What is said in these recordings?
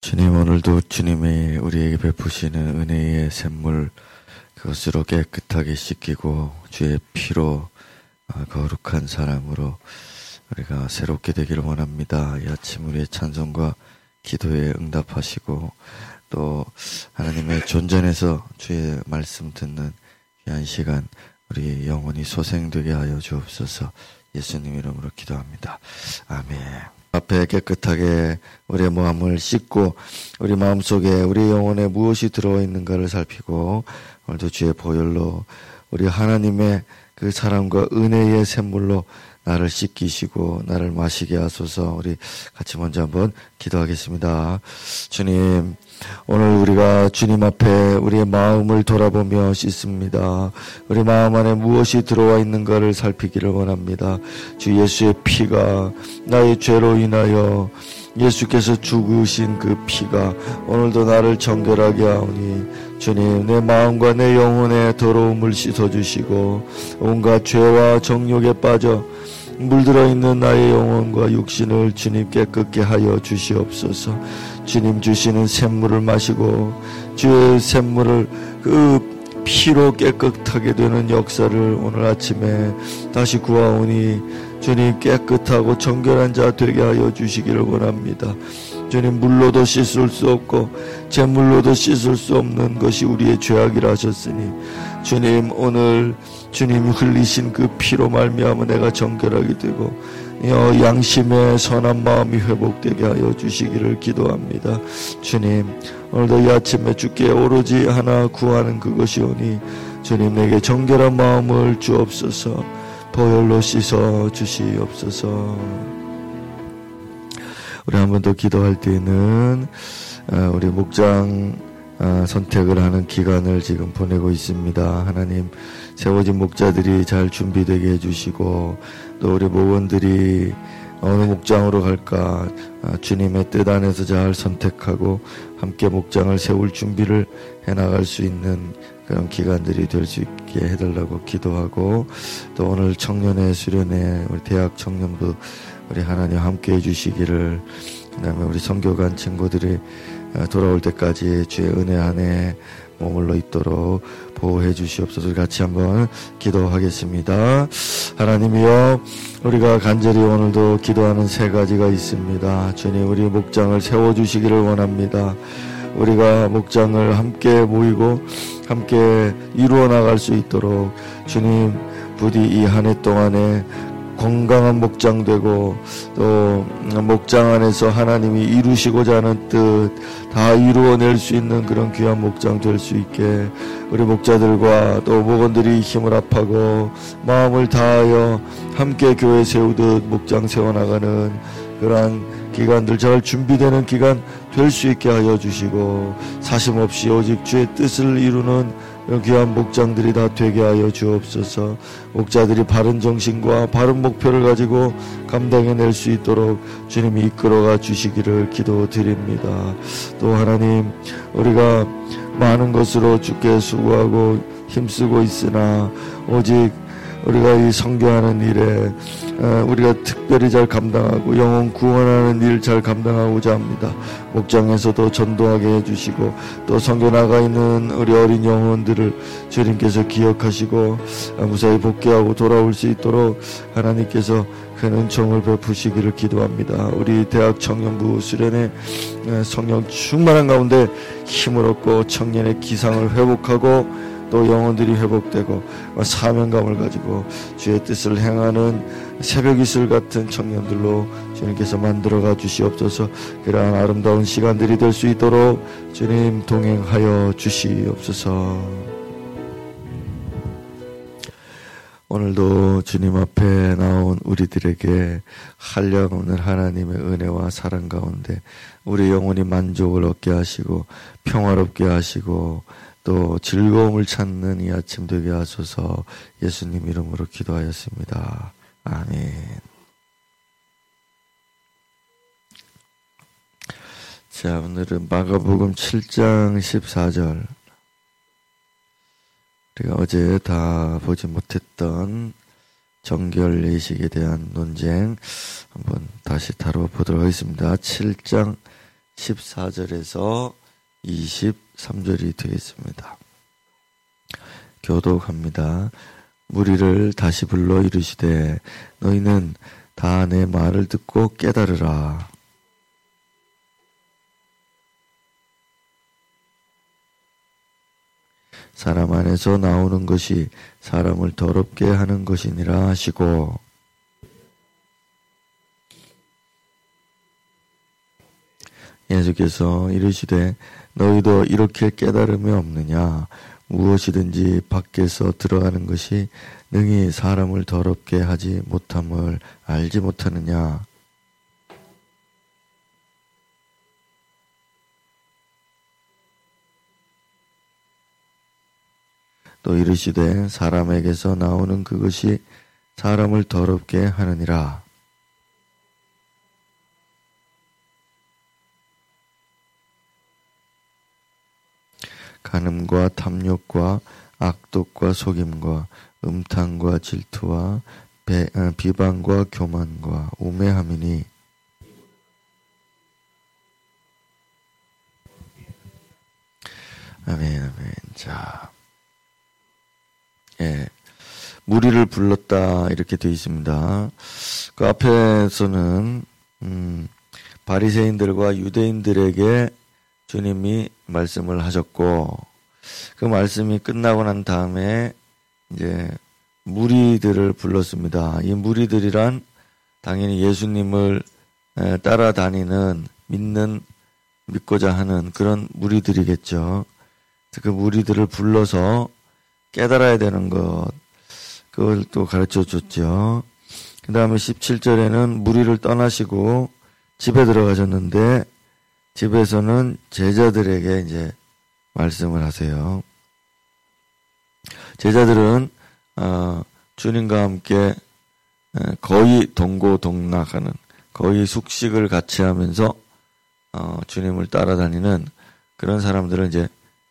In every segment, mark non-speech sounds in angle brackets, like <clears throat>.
주님 오늘도 주님이 우리에게 베푸시는 은혜의 샘물 그것으로 깨끗하게 씻기고 주의 피로 아, 거룩한 사람으로 우리가 새롭게 되기를 원합니다. 이 아침 우리의 찬송과 기도에 응답하시고 또 하나님의 존전에서 주의 말씀 듣는 귀한 시간 우리 영혼이 소생되게 하여 주옵소서 예수님 이름으로 기도합니다. 아멘. 앞에 깨끗하게 우리의 마음을 씻고 우리 마음속에 우리 영혼에 무엇이 들어와 있는가를 살피고 오늘도 주의 보혈로 우리 하나님의 그 사랑과 은혜의 샘물로 나를 씻기시고 나를 마시게 하소서 우리 같이 먼저 한번 기도하겠습니다. 주님 오늘 우리가 주님 앞에 우리의 마음을 돌아보며 씻습니다. 우리 마음 안에 무엇이 들어와 있는가를 살피기를 원합니다. 주 예수의 피가 나의 죄로 인하여 예수께서 죽으신 그 피가 오늘도 나를 정결하게 하오니 주님 내 마음과 내 영혼의 더러움을 씻어주시고 온갖 죄와 정욕에 빠져 물들어 있는 나의 영혼과 육신을 주님 깨끗게 하여 주시옵소서. 주님 주시는 샘물을 마시고 주의 샘물을 그 피로 깨끗하게 되는 역사를 오늘 아침에 다시 구하오니 주님 깨끗하고 정결한 자 되게 하여 주시기를 원합니다. 주님 물로도 씻을 수 없고 제물로도 씻을 수 없는 것이 우리의 죄악이라 하셨으니 주님 오늘 주님 흘리신 그 피로 말미암아 내가 정결하게 되고 양심의 선한 마음이 회복되게 하여 주시기를 기도합니다. 주님 오늘도 이 아침에 주께 오로지 하나 구하는 그것이 오니 주님 내게 정결한 마음을 주옵소서 보혈로 씻어 주시옵소서 우리 한 번 더 기도할 때는 어, 우리 목장 어, 선택을 하는 기간을 지금 보내고 있습니다. 하나님 세워진 목자들이 잘 준비되게 해주시고 또 우리 목원들이 어느 목장으로 갈까 아, 주님의 뜻 안에서 잘 선택하고 함께 목장을 세울 준비를 해나갈 수 있는 그런 기간들이 될 수 있게 해달라고 기도하고 또 오늘 청년의 수련회 우리 대학 청년부 우리 하나님 함께 해주시기를 그다음에 우리 성교관 친구들이 아, 돌아올 때까지 주의 은혜 안에 머물러 있도록 보호해 주시옵소서 같이 한번 기도하겠습니다. 하나님이여 우리가 간절히 오늘도 기도하는 세 가지가 있습니다. 주님 우리 목장을 세워 주시기를 원합니다. 우리가 목장을 함께 모이고 함께 이루어 나갈 수 있도록 주님 부디 이 한 해 동안에 건강한 목장 되고 또 목장 안에서 하나님이 이루시고자 하는 뜻 다 이루어낼 수 있는 그런 귀한 목장 될 수 있게 우리 목자들과 또 목원들이 힘을 합하고 마음을 다하여 함께 교회 세우듯 목장 세워나가는 그러한 기간들 잘 준비되는 기간 될 수 있게 하여 주시고 사심 없이 오직 주의 뜻을 이루는 귀한 목장들이 다 되게 하여 주옵소서. 목자들이 바른 정신과 바른 목표를 가지고 감당해낼 수 있도록 주님이 이끌어가 주시기를 기도드립니다. 또 하나님 우리가 많은 것으로 주께 수고하고 힘쓰고 있으나 오직 우리가 이 성교하는 일에 어, 우리가 특별히 잘 감당하고 영혼 구원하는 일 잘 감당하고자 합니다. 목장에서도 전도하게 해주시고 또 성교 나가 있는 우리 어린 영혼들을 주님께서 기억하시고 어, 무사히 복귀하고 돌아올 수 있도록 하나님께서 큰 은총을 베푸시기를 기도합니다. 우리 대학 청년부 수련회 어, 성령 충만한 가운데 힘을 얻고 청년의 기상을 회복하고 또 영혼들이 회복되고 사명감을 가지고 주의 뜻을 행하는 새벽 이슬 같은 청년들로 주님께서 만들어가 주시옵소서. 그러한 아름다운 시간들이 될 수 있도록 주님 동행하여 주시옵소서. 오늘도 주님 앞에 나온 우리들에게 한량없는 하나님의 은혜와 사랑 가운데 우리 영혼이 만족을 얻게 하시고 평화롭게 하시고 또 즐거움을 찾는 이 아침 되게 하소서 예수님 이름으로 기도하였습니다. 아멘. 자, 오늘은 마가복음 7장 14절. 우리가 어제 다 보지 못했던 정결 예식에 대한 논쟁 한번 다시 다뤄보도록 하겠습니다. 7장 14절에서 23절이 되겠습니다. 교독합니다. 무리를 다시 불러 이르시되 너희는 다 내 말을 듣고 깨달으라. 사람 안에서 나오는 것이 사람을 더럽게 하는 것이니라 하시고 예수께서 이르시되 너희도 이렇게 깨달음이 없느냐 무엇이든지 밖에서 들어가는 것이 능히 사람을 더럽게 하지 못함을 알지 못하느냐 또 이르시되 사람에게서 나오는 그것이 사람을 더럽게 하느니라. 간음과 탐욕과 악독과 속임과 음탕과 질투와 배, 아, 비방과 교만과 우매함이니 아멘 아멘 자 예. 무리를 불렀다 이렇게 되어 있습니다. 그 앞에서는 음, 바리새인들과 유대인들에게 주님이 말씀을 하셨고 그 말씀이 끝나고 난 다음에 이제 무리들을 불렀습니다. 이 무리들이란 당연히 예수님을 따라다니는 믿는 믿고자 하는 그런 무리들이겠죠. 그 무리들을 불러서 깨달아야 되는 것, 그걸 또 가르쳐 줬죠. 그 다음에 17절에는 무리를 떠나시고 집에 들어가셨는데 집에서는 제자들에게 이제 말씀을 하세요. 제자들은 어, 주님과 함께 거의 동고동락하는 거의 숙식을 같이 하면서 어, 주님을 따라다니는 그런 사람들을 이제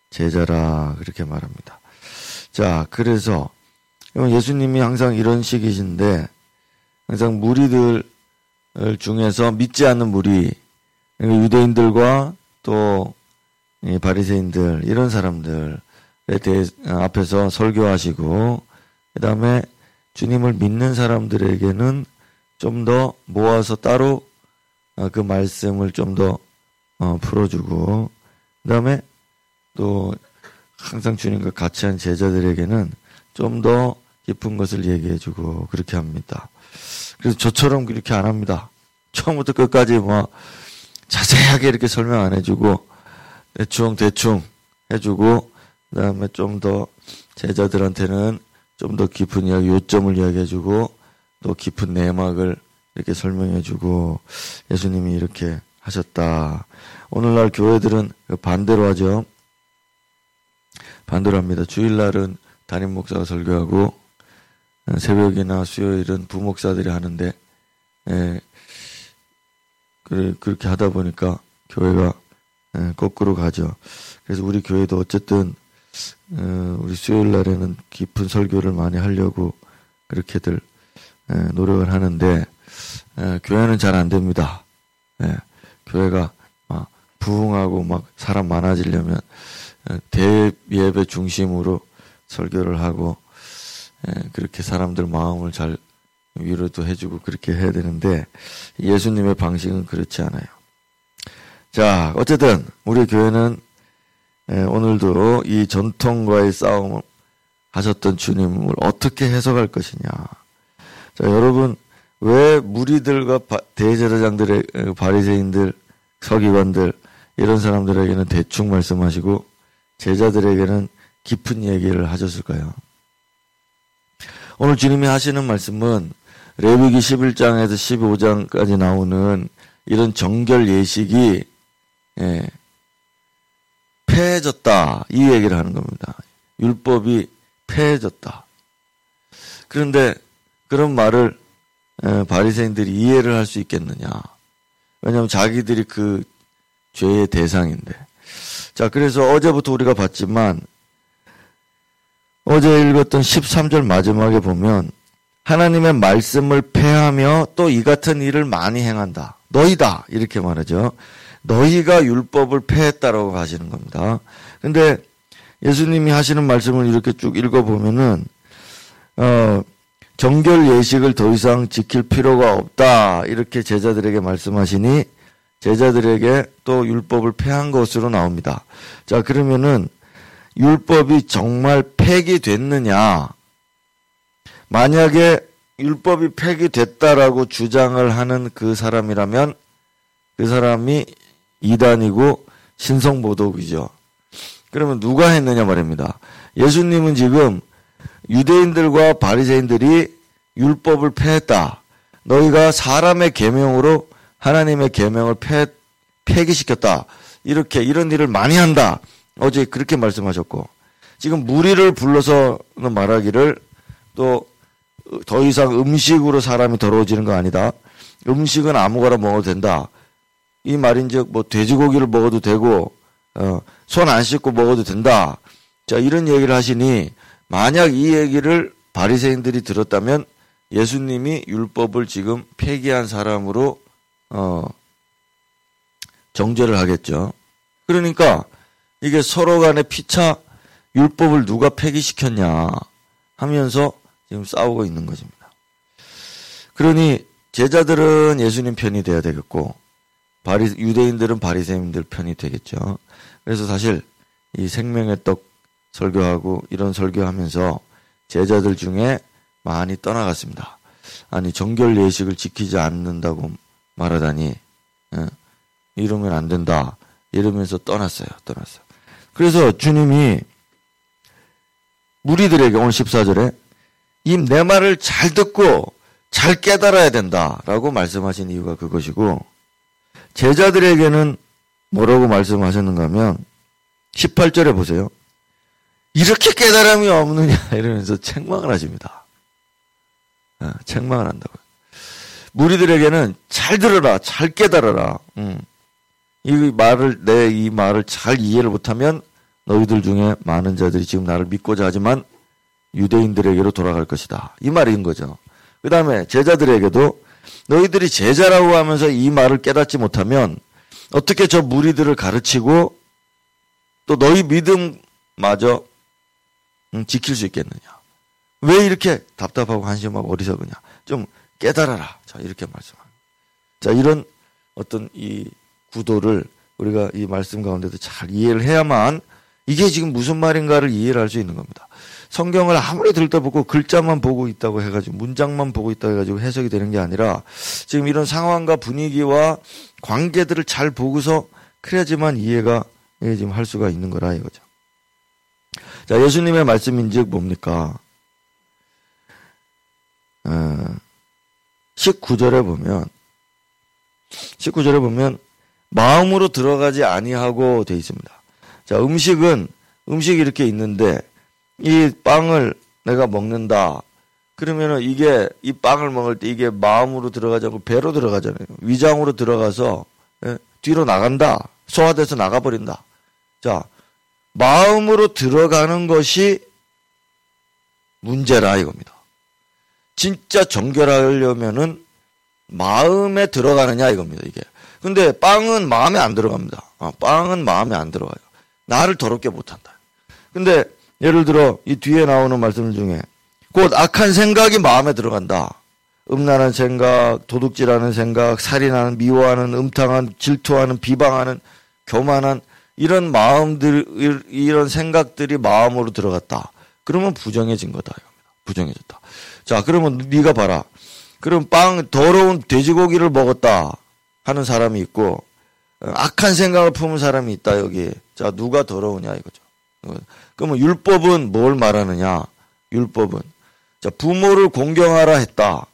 제자라 그렇게 말합니다. 자, 그래서 예수님이 항상 이런 식이신데 항상 무리들 중에서 믿지 않는 무리, 유대인들과 또 바리새인들 이런 사람들에 대해 앞에서 설교하시고 그다음에 주님을 믿는 사람들에게는 좀 더 모아서 따로 그 말씀을 좀더 어, 풀어주고 그다음에 또 항상 주님과 같이 한 제자들에게는 좀 더 깊은 것을 얘기해주고 그렇게 합니다. 그래서 저처럼 그렇게 안 합니다. 처음부터 끝까지 뭐 자세하게 이렇게 설명 안 해주고 대충 대충 해주고 그다음에 좀 더 제자들한테는 좀 더 깊은 이야기 요점을 이야기해주고 또 깊은 내막을 이렇게 설명해주고 예수님이 이렇게 하셨다. 오늘날 교회들은 반대로 하죠. 반대로 합니다. 주일날은 담임 목사가 설교하고 어, 새벽이나 수요일은 부목사들이 하는데 예, 그렇게 하다 보니까 교회가 예, 거꾸로 가죠. 그래서 우리 교회도 어쨌든 어, 우리 수요일 날에는 깊은 설교를 많이 하려고 그렇게들 예, 노력을 하는데 예, 교회는 잘 안 됩니다. 예, 교회가 막 부흥하고 막 사람 많아지려면 대예배 중심으로 설교를 하고 예, 그렇게 사람들 마음을 잘 위로도 해주고 그렇게 해야 되는데 예수님의 방식은 그렇지 않아요. 자, 어쨌든 우리 교회는 예, 오늘도 이 전통과의 싸움을 하셨던 주님을 어떻게 해석할 것이냐. 자, 여러분 왜 무리들과 대제사장들의 바리새인들, 서기관들 이런 사람들에게는 대충 말씀하시고 제자들에게는 깊은 얘기를 하셨을까요? 오늘 주님이 하시는 말씀은 레위기 11장에서 15장까지 나오는 이런 정결 예식이 예, 폐해졌다 이 얘기를 하는 겁니다. 율법이 폐해졌다. 그런데 그런 말을 예, 바리새인들이 이해를 할 수 있겠느냐? 왜냐하면 자기들이 그 죄의 대상인데 자, 그래서 어제부터 우리가 봤지만 어제 읽었던 13절 마지막에 보면 하나님의 말씀을 폐하며 또 이 같은 일을 많이 행한다. 너희다. 이렇게 말하죠. 너희가 율법을 폐했다라고 하시는 겁니다. 근데 예수님이 하시는 말씀을 이렇게 쭉 읽어보면은, 어, 정결 예식을 더 이상 지킬 필요가 없다. 이렇게 제자들에게 말씀하시니 제자들에게 또 율법을 폐한 것으로 나옵니다. 자, 그러면은 율법이 정말 폐기됐느냐? 만약에 율법이 폐기됐다라고 주장을 하는 그 사람이라면 그 사람이 이단이고 신성모독이죠. 그러면 누가 했느냐 말입니다. 예수님은 지금 유대인들과 바리새인들이 율법을 폐했다. 너희가 사람의 계명으로 하나님의 계명을 폐, 폐기시켰다. 이렇게 이런 일을 많이 한다. 어제 그렇게 말씀하셨고 지금 무리를 불러서는 말하기를 또 더 이상 음식으로 사람이 더러워지는 거 아니다. 음식은 아무거나 먹어도 된다. 이 말인즉 뭐 돼지고기를 먹어도 되고 어, 손 안 씻고 먹어도 된다. 자 이런 얘기를 하시니 만약 이 얘기를 바리새인들이 들었다면 예수님이 율법을 지금 폐기한 사람으로 어, 정죄를 하겠죠. 그러니까 이게 서로 간에 피차 율법을 누가 폐기시켰냐 하면서 지금 싸우고 있는 것입니다. 그러니 제자들은 예수님 편이 돼야 되겠고 바리 유대인들은 바리새인들 편이 되겠죠. 그래서 사실 이 생명의 떡 설교하고 이런 설교하면서 제자들 중에 많이 떠나갔습니다. 아니 정결 예식을 지키지 않는다고 말하다니 예, 이러면 안 된다 이러면서 떠났어요. 떠났어요. 그래서 주님이 무리들에게 오늘 14절에 이 내 말을 잘 듣고 잘 깨달아야 된다라고 말씀하신 이유가 그것이고 제자들에게는 뭐라고 말씀하셨는가 하면 18절에 보세요. 이렇게 깨달음이 없느냐 이러면서 책망을 하십니다. 아, 책망을 한다고요. 무리들에게는 잘 들어라, 잘 깨달아라. 음. 이 말을 내 이 말을 잘 이해를 못하면 너희들 중에 많은 자들이 지금 나를 믿고자 하지만 유대인들에게로 돌아갈 것이다. 이 말인 거죠. 그 다음에 제자들에게도 너희들이 제자라고 하면서 이 말을 깨닫지 못하면 어떻게 저 무리들을 가르치고 또 너희 믿음마저 음, 지킬 수 있겠느냐. 왜 이렇게 답답하고 한심하고 어리석으냐. 좀 깨달아라. 자, 이렇게 말씀합니다. 자, 이런 어떤 이 구도를 우리가 이 말씀 가운데도 잘 이해를 해야만 이게 지금 무슨 말인가를 이해를 할 수 있는 겁니다. 성경을 아무리 들떠보고 글자만 보고 있다고 해가지고 문장만 보고 있다고 해가지고 해석이 되는 게 아니라 지금 이런 상황과 분위기와 관계들을 잘 보고서 그래야지만 이해가 지금 할 수가 있는 거라 이거죠. 자, 예수님의 말씀인즉 뭡니까? 어, 19절에 보면 19절에 보면 마음으로 들어가지 아니하고 돼 있습니다. 자, 음식은 음식이 이렇게 있는데 이 빵을 내가 먹는다. 그러면은 이게 이 빵을 먹을 때 이게 마음으로 들어가지 않고 배로 들어가잖아요. 위장으로 들어가서 예, 뒤로 나간다. 소화돼서 나가버린다. 자, 마음으로 들어가는 것이 문제라 이겁니다. 진짜 정결하려면은 마음에 들어가느냐 이겁니다, 이게. 근데 빵은 마음에 안 들어갑니다. 아, 빵은 마음에 안 들어가요. 나를 더럽게 못한다. 근데 예를 들어 이 뒤에 나오는 말씀 중에 곧 악한 생각이 마음에 들어간다. 음란한 생각, 도둑질하는 생각, 살인하는, 미워하는, 음탕한, 질투하는, 비방하는, 교만한 이런 마음들 이런 생각들이 마음으로 들어갔다. 그러면 부정해진 거다. 부정해졌다. 자, 그러면 네가 봐라. 그럼 빵 더러운 돼지고기를 먹었다 하는 사람이 있고 악한 생각을 품은 사람이 있다 여기. 자, 누가 더러우냐 이거죠. 그러면 율법은 뭘 말하느냐? 율법은 자, 부모를 공경하라 했다.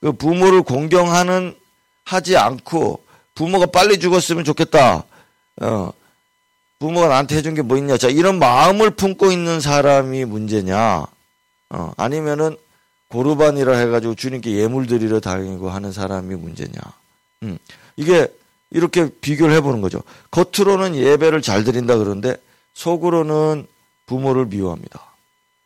그 부모를 공경하는 하지 않고 부모가 빨리 죽었으면 좋겠다. 어, 부모가 나한테 해준 게 뭐 있냐. 자, 이런 마음을 품고 있는 사람이 문제냐. 어, 아니면은 고르반이라 해가지고 주님께 예물 드리러 다니고 하는 사람이 문제냐. 음, 이게 이렇게 비교를 해보는 거죠. 겉으로는 예배를 잘 드린다 그러는데 속으로는 부모를 미워합니다.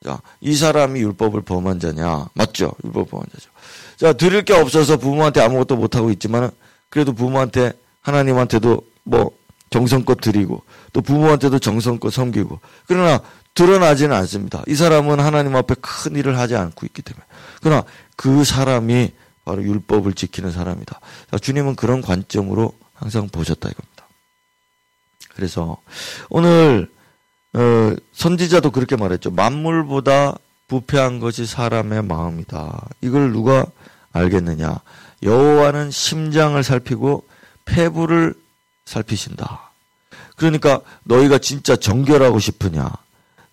자, 이 사람이 율법을 범한 자냐? 맞죠? 율법 범한 자죠. 자, 드릴 게 없어서 부모한테 아무것도 못하고 있지만 그래도 부모한테 하나님한테도 뭐 정성껏 드리고 또 부모한테도 정성껏 섬기고 그러나 드러나지는 않습니다. 이 사람은 하나님 앞에 큰 일을 하지 않고 있기 때문에 그러나 그 사람이 바로 율법을 지키는 사람이다. 주님은 그런 관점으로 항상 보셨다 이겁니다. 그래서 오늘 어, 선지자도 그렇게 말했죠. 만물보다 부패한 것이 사람의 마음이다. 이걸 누가 알겠느냐? 여호와는 심장을 살피고 폐부를 살피신다. 그러니까 너희가 진짜 정결하고 싶으냐?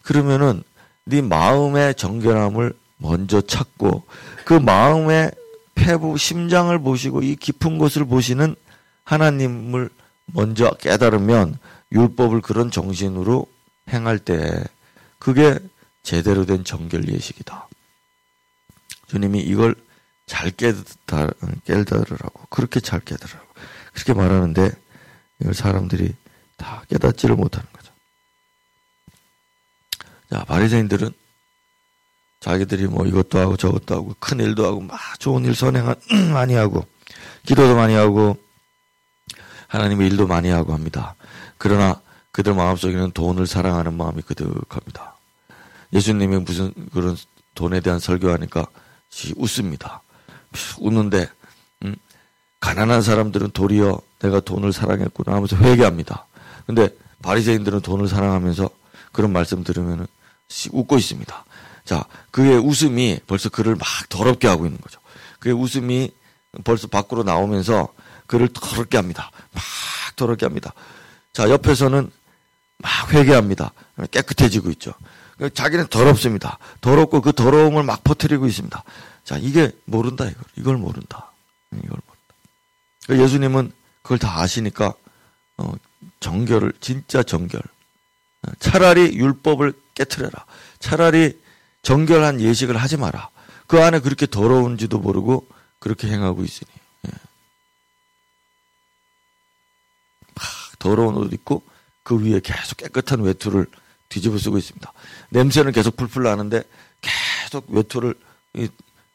그러면은 네 마음의 정결함을 먼저 찾고 그 마음의 폐부 심장을 보시고 이 깊은 곳을 보시는 하나님을 먼저 깨달으면 율법을 그런 정신으로 행할 때 그게 제대로 된 정결 예식이다. 주님이 이걸 잘 깨달, 깨달으라고 그렇게 잘 깨달으라고 그렇게 말하는데 이걸 사람들이 다 깨닫지를 못하는 거죠. 자 바리새인들은 자기들이 뭐 이것도 하고 저것도 하고 큰 일도 하고 막 좋은 일 선행 <clears throat> 많이 하고 기도도 많이 하고 하나님의 일도 많이 하고 합니다. 그러나 그들 마음속에는 돈을 사랑하는 마음이 그득합니다. 예수님이 무슨 그런 돈에 대한 설교하니까 웃습니다. 웃는데 음, 가난한 사람들은 도리어 내가 돈을 사랑했구나 하면서 회개합니다. 근데 바리새인들은 돈을 사랑하면서 그런 말씀 들으면 웃고 있습니다. 자, 그의 웃음이 벌써 그를 막 더럽게 하고 있는 거죠. 그의 웃음이 벌써 밖으로 나오면서 그를 더럽게 합니다. 막 더럽게 합니다. 자, 옆에서는 막 회개합니다. 깨끗해지고 있죠. 자기는 더럽습니다. 더럽고 그 더러움을 막 퍼뜨리고 있습니다. 자, 이게 모른다, 이걸. 이걸 모른다. 이걸 모른다. 그러니까 예수님은 그걸 다 아시니까, 어, 정결을, 진짜 정결. 차라리 율법을 깨트려라. 차라리 정결한 예식을 하지 마라. 그 안에 그렇게 더러운지도 모르고 그렇게 행하고 있으니. 예. 막 더러운 옷 입고 그 위에 계속 깨끗한 외투를 뒤집어 쓰고 있습니다. 냄새는 계속 풀풀 나는데 계속 외투를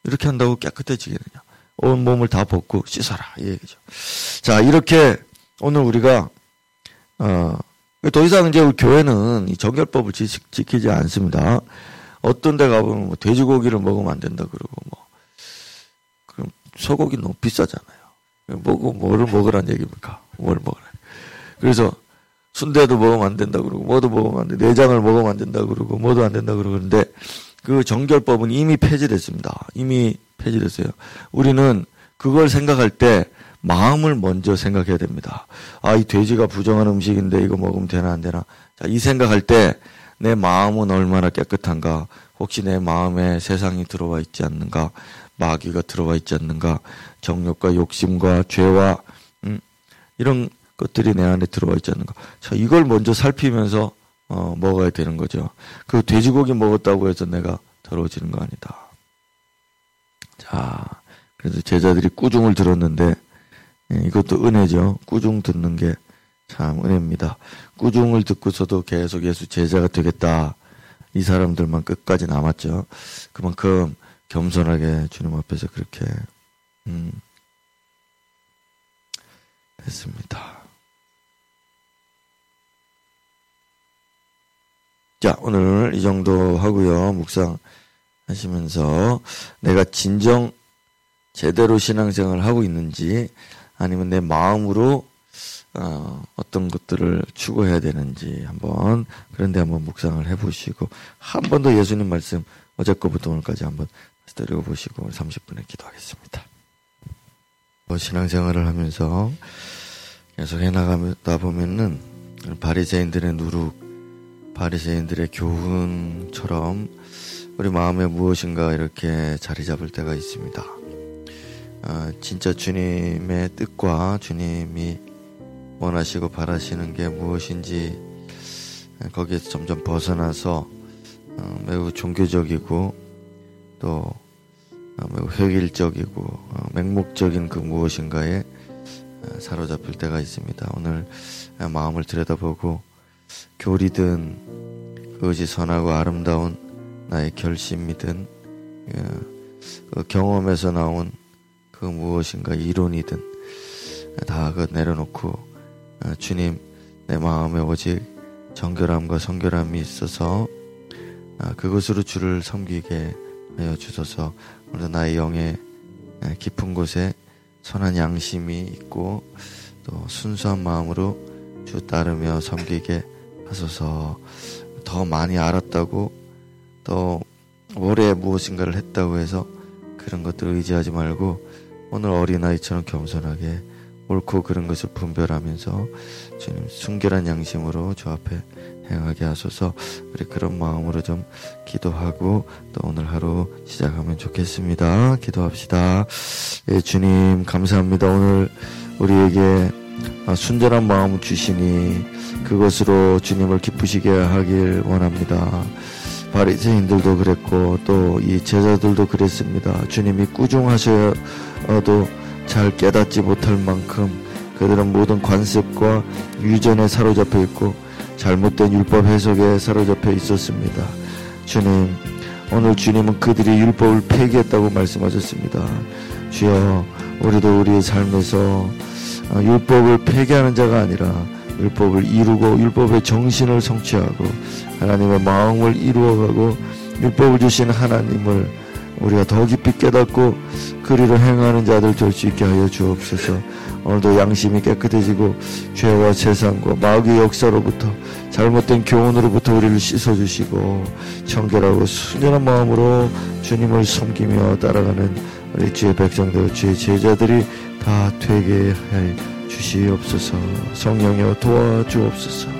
이렇게 한다고 깨끗해지겠느냐. 온 몸을 다 벗고 씻어라. 이 얘기죠. 자, 이렇게 오늘 우리가, 어, 더 이상 이제 교회는 이 정결법을 지키지 않습니다. 어떤 데 가보면 뭐 돼지고기를 먹으면 안 된다 그러고 뭐, 그럼 소고기 너무 비싸잖아요. 뭐고, 뭐를 먹으란 얘기입니까? 뭘 먹으라. 그래서 순대도 먹으면 안 된다 그러고 뭐도 먹으면 안 돼. 내장을 먹으면 안 된다 그러고 뭐도 안 된다 그러고 그런데 그 정결법은 이미 폐지됐습니다. 이미 폐지됐어요. 우리는 그걸 생각할 때 마음을 먼저 생각해야 됩니다. 아, 이 돼지가 부정한 음식인데 이거 먹으면 되나 안 되나. 자, 이 생각할 때 내 마음은 얼마나 깨끗한가. 혹시 내 마음에 세상이 들어와 있지 않는가. 마귀가 들어와 있지 않는가. 정욕과 욕심과 죄와 음, 이런 것들이 내 안에 들어와 있지 않는가. 자, 이걸 먼저 살피면서 어, 먹어야 되는 거죠. 그 돼지고기 먹었다고 해서 내가 더러워지는 거 아니다. 자, 그래서 제자들이 꾸중을 들었는데 예, 이것도 은혜죠. 꾸중 듣는 게 참 은혜입니다. 꾸중을 듣고서도 계속 예수 제자가 되겠다. 이 사람들만 끝까지 남았죠. 그만큼 겸손하게 주님 앞에서 그렇게 음, 했습니다. 자, 오늘 이 정도 하고요. 묵상 하시면서 내가 진정 제대로 신앙생활을 하고 있는지 아니면 내 마음으로 어, 어떤 것들을 추구해야 되는지 한번 그런데 한번 묵상을 해보시고 한 번 더 예수님 말씀 어제 거부터 오늘까지 한번 들여 보시고 30분에 기도하겠습니다. 뭐 신앙생활을 하면서 계속 해나가다 보면은 바리새인들의 누룩 바리새인들의 교훈처럼 우리 마음에 무엇인가 이렇게 자리 잡을 때가 있습니다. 아, 진짜 주님의 뜻과 주님이 원하시고 바라시는 게 무엇인지 거기에서 점점 벗어나서 어, 매우 종교적이고 또 어, 매우 획일적이고 어, 맹목적인 그 무엇인가에 사로잡힐 때가 있습니다. 오늘 마음을 들여다보고 교리든 그것이 선하고 아름다운 나의 결심이든 그 경험에서 나온 그 무엇인가 이론이든 다 그 내려놓고 아, 주님 내 마음에 오직 정결함과 성결함이 있어서 아, 그것으로 주를 섬기게 하여 주소서. 오늘 나의 영의 깊은 곳에 선한 양심이 있고 또 순수한 마음으로 주 따르며 섬기게 하소서 더 많이 알았다고 또 오래 무엇인가를 했다고 해서 그런 것들 의지하지 말고 오늘 어린아이처럼 겸손하게 옳고 그런 것을 분별하면서 주님 순결한 양심으로 주 앞에 행하게 하소서 우리 그런 마음으로 좀 기도하고 또 오늘 하루 시작하면 좋겠습니다. 기도합시다. 예, 주님 감사합니다. 오늘 우리에게 순전한 마음을 주시니 그것으로 주님을 기쁘시게 하길 원합니다. 바리새인들도 그랬고 또 이 제자들도 그랬습니다. 주님이 꾸중하셔도 잘 깨닫지 못할 만큼 그들은 모든 관습과 유전에 사로잡혀 있고 잘못된 율법 해석에 사로잡혀 있었습니다. 주님, 오늘 주님은 그들이 율법을 폐기했다고 말씀하셨습니다. 주여, 우리도 우리의 삶에서 율법을 폐기하는 자가 아니라 율법을 이루고 율법의 정신을 성취하고 하나님의 마음을 이루어가고 율법을 주신 하나님을 우리가 더 깊이 깨닫고 그리로 행하는 자들 될 수 있게 하여 주옵소서. 오늘도 양심이 깨끗해지고 죄와 세상과 마귀의 역사로부터 잘못된 교훈으로부터 우리를 씻어주시고 청결하고 순전한 마음으로 주님을 섬기며 따라가는 우리 주의 백성들, 주의 제자들이 다 되게 해 주시옵소서. 성령여 도와주옵소서.